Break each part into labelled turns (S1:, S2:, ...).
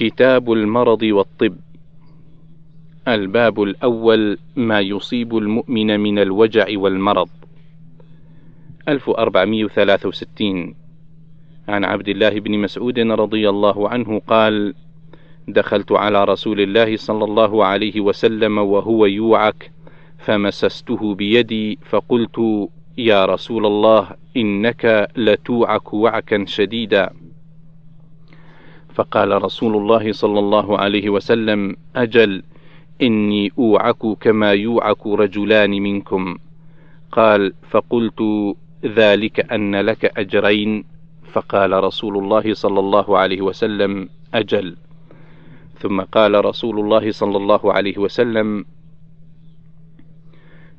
S1: كتاب المرض والطب. الباب الأول ما يصيب المؤمن من الوجع والمرض. 1463 عن عبد الله بن مسعود رضي الله عنه قال دخلت على رسول الله صلى الله عليه وسلم وهو يوعك فمسسته بيدي فقلت يا رسول الله إنك لتوعك وعكا شديدا. فقال رسول الله صلى الله عليه وسلم أجل إني أوعك كما يوعك رجلان منكم. قال فقلت ذلك أن لك أجرين. فقال رسول الله صلى الله عليه وسلم أجل. ثم قال رسول الله صلى الله عليه وسلم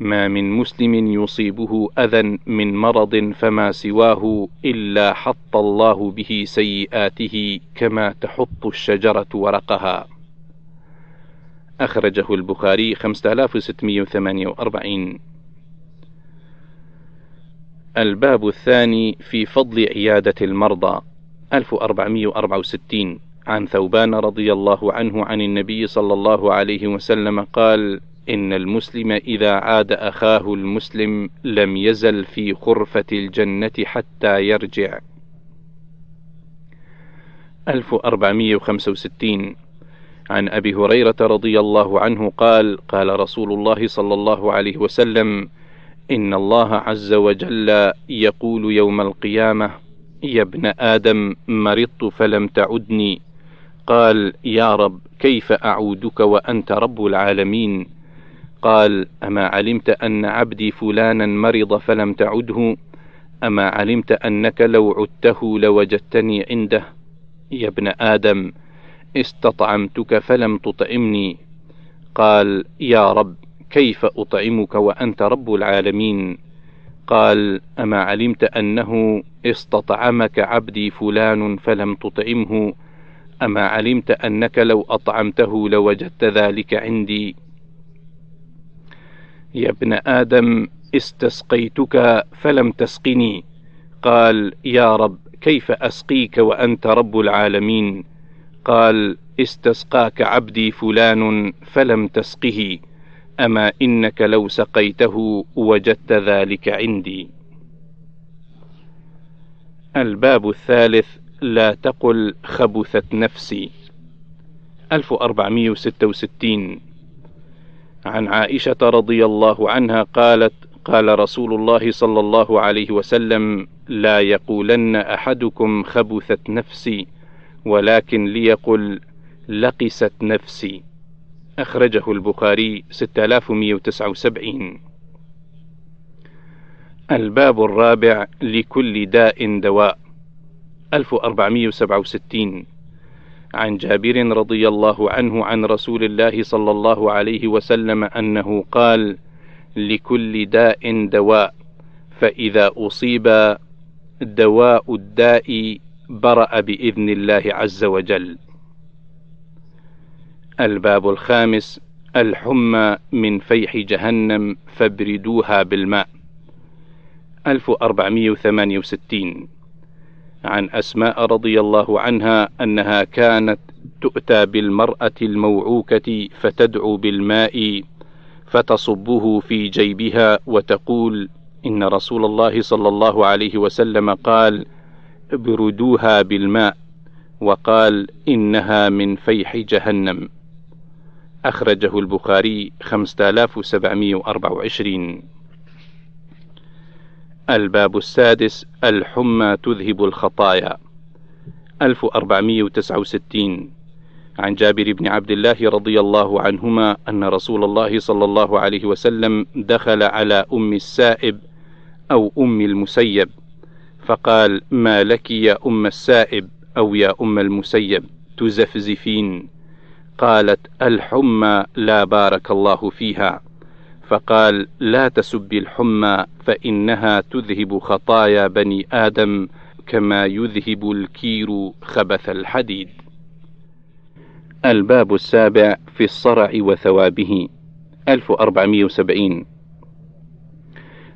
S1: ما من مسلم يصيبه أذى من مرض فما سواه إلا حط الله به سيئاته كما تحط الشجرة ورقها. أخرجه البخاري 5648 الباب الثاني في فضل عيادة المرضى 1464 عن ثوبان رضي الله عنه عن النبي صلى الله عليه وسلم قال إن المسلم إذا عاد أخاه المسلم لم يزل في خرفة الجنة حتى يرجع. 1465 عن أبي هريرة رضي الله عنه قال: قال رسول الله صلى الله عليه وسلم: إن الله عز وجل يقول يوم القيامة: يا ابن آدم مرضت فلم تعدني. قال: يا رب كيف أعودك وأنت رب العالمين؟ قال أما علمت أن عبدي فلانا مرض فلم تعده أما علمت أنك لو عدته لوجدتني عنده. يا ابن آدم استطعمتك فلم تطعمني. قال يا رب كيف أطعمك وأنت رب العالمين؟ قال أما علمت أنه استطعمك عبدي فلان فلم تطعمه أما علمت أنك لو أطعمته لوجدت ذلك عندي. يا ابن آدم استسقيتك فلم تسقني. قال يا رب كيف أسقيك وأنت رب العالمين؟ قال استسقاك عبدي فلان فلم تسقه. أما إنك لو سقيته وجدت ذلك عندي. الباب الثالث لا تقل خبثت نفسي. 1466 عن عائشة رضي الله عنها قالت: قال رسول الله صلى الله عليه وسلم: لا يقولن أحدكم خبثت نفسي، ولكن ليقل لقست نفسي. أخرجه البخاري 6179 الباب الرابع لكل داء دواء. 1467 عن جابر رضي الله عنه عن رسول الله صلى الله عليه وسلم أنه قال لكل داء دواء فإذا أصيب دواء الداء برأ بإذن الله عز وجل. الباب الخامس الحمى من فيح جهنم فابردوها بالماء. 1468 عن أسماء رضي الله عنها أنها كانت تؤتى بالمرأة الموعوكة فتدعو بالماء فتصبه في جيبها وتقول إن رسول الله صلى الله عليه وسلم قال ابردوها بالماء وقال إنها من فيح جهنم. أخرجه البخاري 5724 الباب السادس الحمى تذهب الخطايا. 1469 عن جابر بن عبد الله رضي الله عنهما أن رسول الله صلى الله عليه وسلم دخل على أم السائب أو أم المسيب فقال ما لك يا أم السائب أو يا أم المسيب؟ تزفزفين. قالت الحمى لا بارك الله فيها. فقال لا تسب الحمى فإنها تذهب خطايا بني آدم كما يذهب الكير خبث الحديد. الباب السابع في الصرع وثوابه. 1470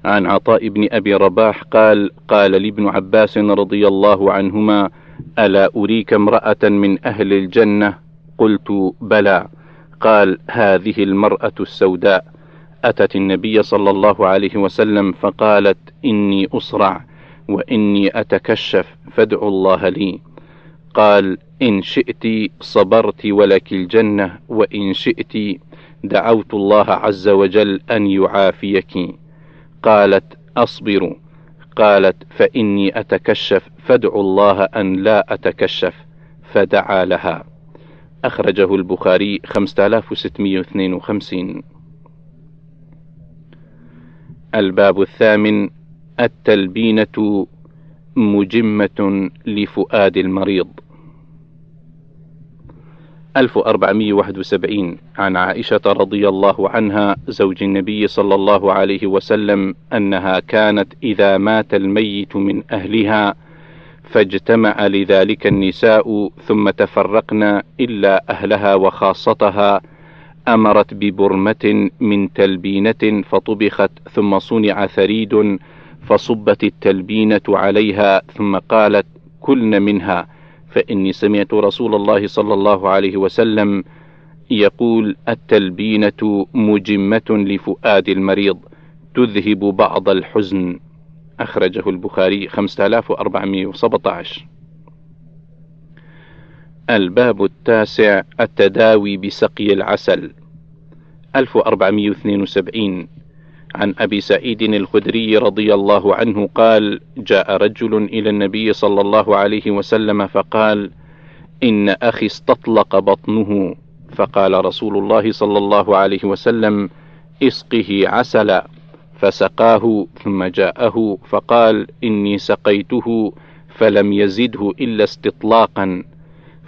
S1: عن عطاء بن أبي رباح قال قال لابن عباس رضي الله عنهما ألا أريك امرأة من أهل الجنة؟ قلت بلى. قال هذه المرأة السوداء. أتت النبي صلى الله عليه وسلم فقالت إني أصرع وإني أتكشف فادعوا الله لي. قال إن شئت صبرت ولك الجنة وإن شئت دعوت الله عز وجل أن يعافيك. قالت أصبر. قالت فإني أتكشف فادعوا الله أن لا أتكشف. فدعا لها. أخرجه البخاري 5652 الباب الثامن التلبينة مجمة لفؤاد المريض. 1471 عن عائشة رضي الله عنها زوج النبي صلى الله عليه وسلم أنها كانت إذا مات الميت من أهلها فاجتمع لذلك النساء ثم تفرقن إلا أهلها وخاصتها أمرت ببرمة من تلبينة فطبخت ثم صنع ثريد فصبت التلبينة عليها ثم قالت كلن منها. فإني سمعت رسول الله صلى الله عليه وسلم يقول التلبينة مجمة لفؤاد المريض تذهب بعض الحزن. أخرجه البخاري 5417 الباب التاسع التداوي بسقي العسل. 1472 عن أبي سعيد الخدري رضي الله عنه قال جاء رجل إلى النبي صلى الله عليه وسلم فقال إن أخي استطلق بطنه. فقال رسول الله صلى الله عليه وسلم إسقه عسلا. فسقاه ثم جاءه فقال إني سقيته فلم يزده إلا استطلاقا.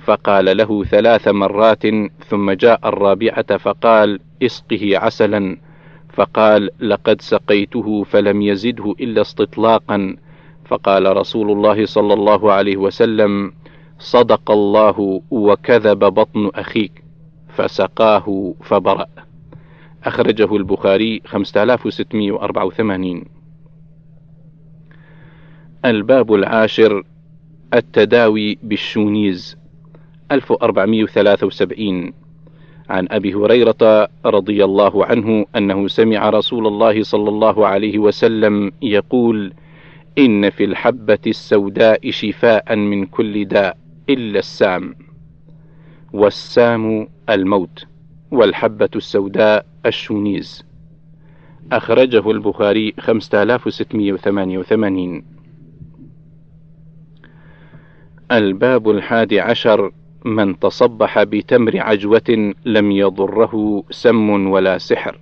S1: فقال له ثلاث مرات ثم جاء الرابعة فقال اسقه عسلا. فقال لقد سقيته فلم يزده إلا استطلاقا. فقال رسول الله صلى الله عليه وسلم صدق الله وكذب بطن أخيك. فسقاه فبرأ. أخرجه البخاري 5684 الباب العاشر التداوي بالشونيز. 1473 عن أبي هريرة رضي الله عنه أنه سمع رسول الله صلى الله عليه وسلم يقول إن في الحبة السوداء شفاء من كل داء إلا السام. والسام الموت والحبة السوداء الشونيز. أخرجه البخاري 5688 الباب الحادي عشر. من تصبح بتمر عجوة لم يضره سم ولا سحر.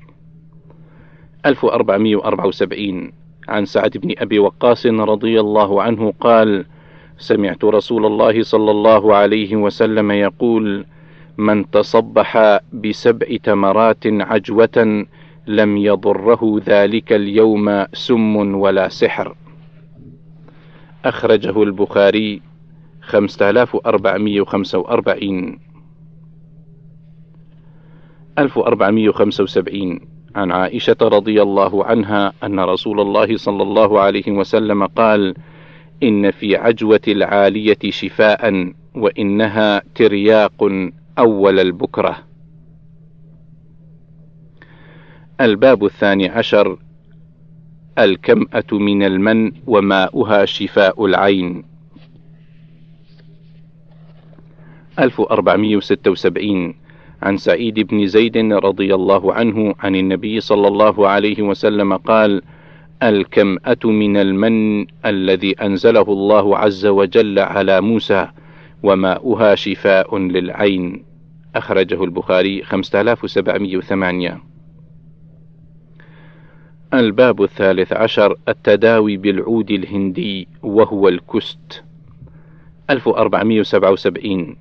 S1: 1474 عن سعد بن أبي وقاص رضي الله عنه قال سمعت رسول الله صلى الله عليه وسلم يقول من تصبح بسبع تمرات عجوة لم يضره ذلك اليوم سم ولا سحر. أخرجه البخاري 5445 1475 عن عائشة رضي الله عنها أن رسول الله صلى الله عليه وسلم قال: إن في عجوة العالية شفاء وإنها ترياق أول البكرة. الباب الثاني عشر الكمأة من المن وماؤها شفاء العين. 1476 عن سعيد بن زيد رضي الله عنه عن النبي صلى الله عليه وسلم قال: الكمأة من المن الذي أنزله الله عز وجل على موسى وماؤها شفاء للعين. أخرجه البخاري 5708 الباب الثالث عشر التداوي بالعود الهندي وهو الكست. 1477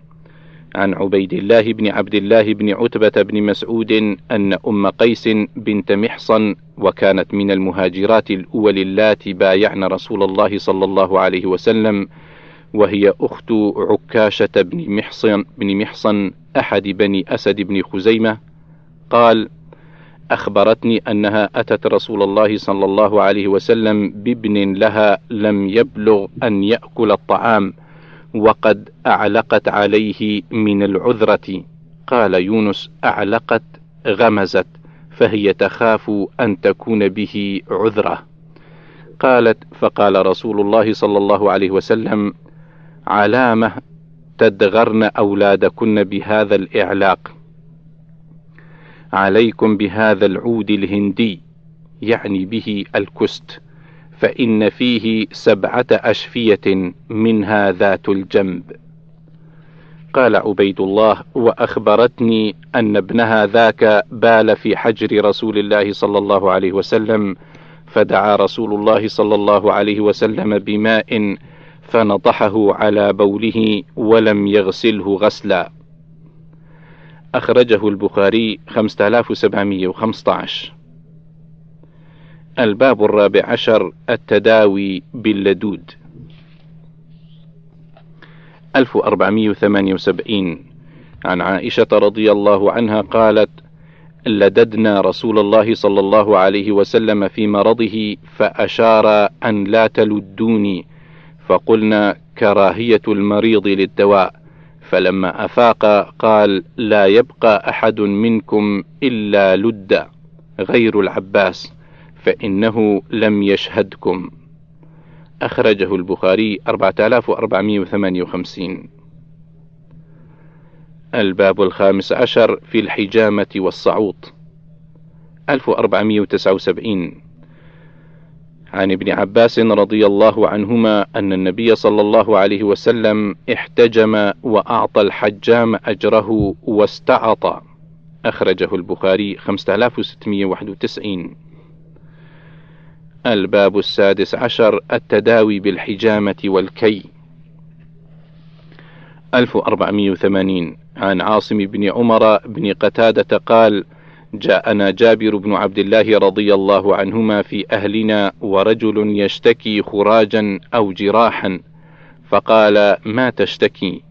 S1: عن عبيد الله بن عبد الله بن عتبة بن مسعود أن أم قيس بنت محصن وكانت من المهاجرات الأول اللاتي بايعن رسول الله صلى الله عليه وسلم وهي أخت عكاشة بن محصن بن محصن أحد بني أسد بن خزيمة. قال: أخبرتني أنها أتت رسول الله صلى الله عليه وسلم بابن لها لم يبلغ أن يأكل الطعام. وقد أعلقت عليه من العذرة. قال يونس أعلقت غمزت فهي تخاف أن تكون به عذرة. قالت فقال رسول الله صلى الله عليه وسلم علامة تدغرن أولادكن بهذا الإعلاق. عليكم بهذا العود الهندي يعني به الكست. فإن فيه سبعة أشفية منها ذات الجنب. قال عبيد الله وأخبرتني أن ابنها ذاك بال في حجر رسول الله صلى الله عليه وسلم فدعا رسول الله صلى الله عليه وسلم بماء فنطحه على بوله ولم يغسله غسلا. أخرجه البخاري 5715 الباب الرابع عشر التداوي باللدود. 1478 عن عائشة رضي الله عنها قالت: لددنا رسول الله صلى الله عليه وسلم في مرضه فأشار أن لا تلدوني. فقلنا كراهية المريض للدواء. فلما أفاق قال لا يبقى أحد منكم إلا لد. غير العباس. فإنه لم يشهدكم. أخرجه البخاري 4458 الباب الخامس عشر في الحجامة والصعوط. 1479 عن ابن عباس رضي الله عنهما أن النبي صلى الله عليه وسلم احتجم وأعطى الحجام أجره واستعط أخرجه البخاري 5691 الباب السادس عشر التداوي بالحجامة والكي. 1480 عن عاصم بن عمر بن قتادة قال: جاءنا جابر بن عبد الله رضي الله عنهما في أهلنا ورجل يشتكي خراجا أو جراحا. فقال ما تشتكي؟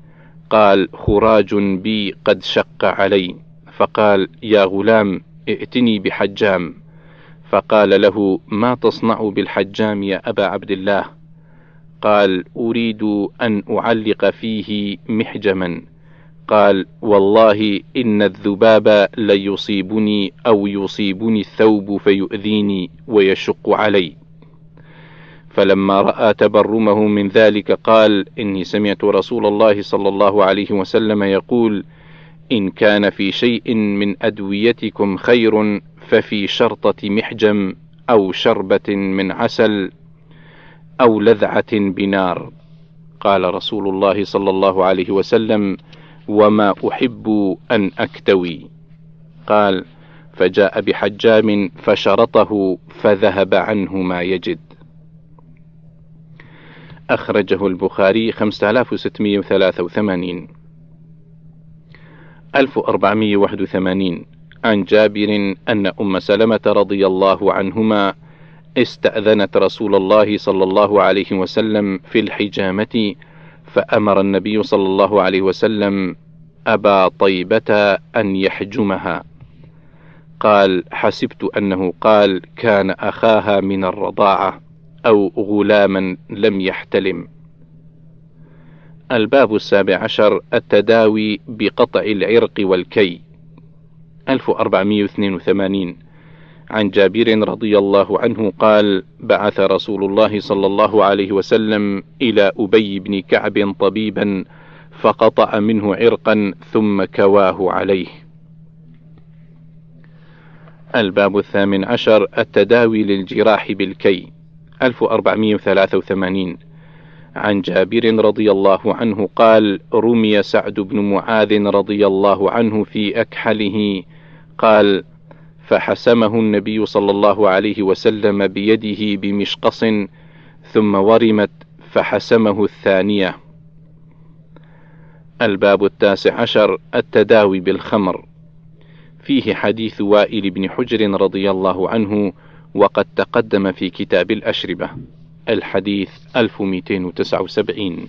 S1: قال خراج بي قد شق علي. فقال يا غلام ائتني بحجام. فقال له ما تصنع بالحجام يا أبا عبد الله؟ قال أريد أن أعلق فيه محجما. قال والله إن الذباب ليصيبني أو يصيبني الثوب فيؤذيني ويشق علي. فلما رأى تبرمه من ذلك قال إني سمعت رسول الله صلى الله عليه وسلم يقول إن كان في شيء من أدويتكم خير ففي شرطة محجم أو شربة من عسل أو لذعة بنار. قال رسول الله صلى الله عليه وسلم وما أحب أن أكتوي قال فجاء بحجام فشرطه فذهب عنه ما يجد أخرجه البخاري 5683 1481 عن جابر أن أم سلمة رضي الله عنهما استأذنت رسول الله صلى الله عليه وسلم في الحجامة فأمر النبي صلى الله عليه وسلم أبا طيبة أن يحجمها. قال حسبت أنه قال كان أخاها من الرضاعة أو غلاما لم يحتلم. الباب السابع عشر التداوي بقطع العرق والكي. 1482 عن جابر رضي الله عنه قال بعث رسول الله صلى الله عليه وسلم إلى أبي بن كعب طبيبا فقطع منه عرقا ثم كواه عليه. الباب الثامن عشر التداوي للجراح بالكي. 1483 عن جابر رضي الله عنه قال رمي سعد بن معاذ رضي الله عنه في أكحله قال فحسمه النبي صلى الله عليه وسلم بيده بمشقص ثم ورمت فحسمه الثانية. الباب التاسع عشر التداوي بالخمر. فيه حديث وائل بن حجر رضي الله عنه وقد تقدم في كتاب الأشربة. الحديث 1279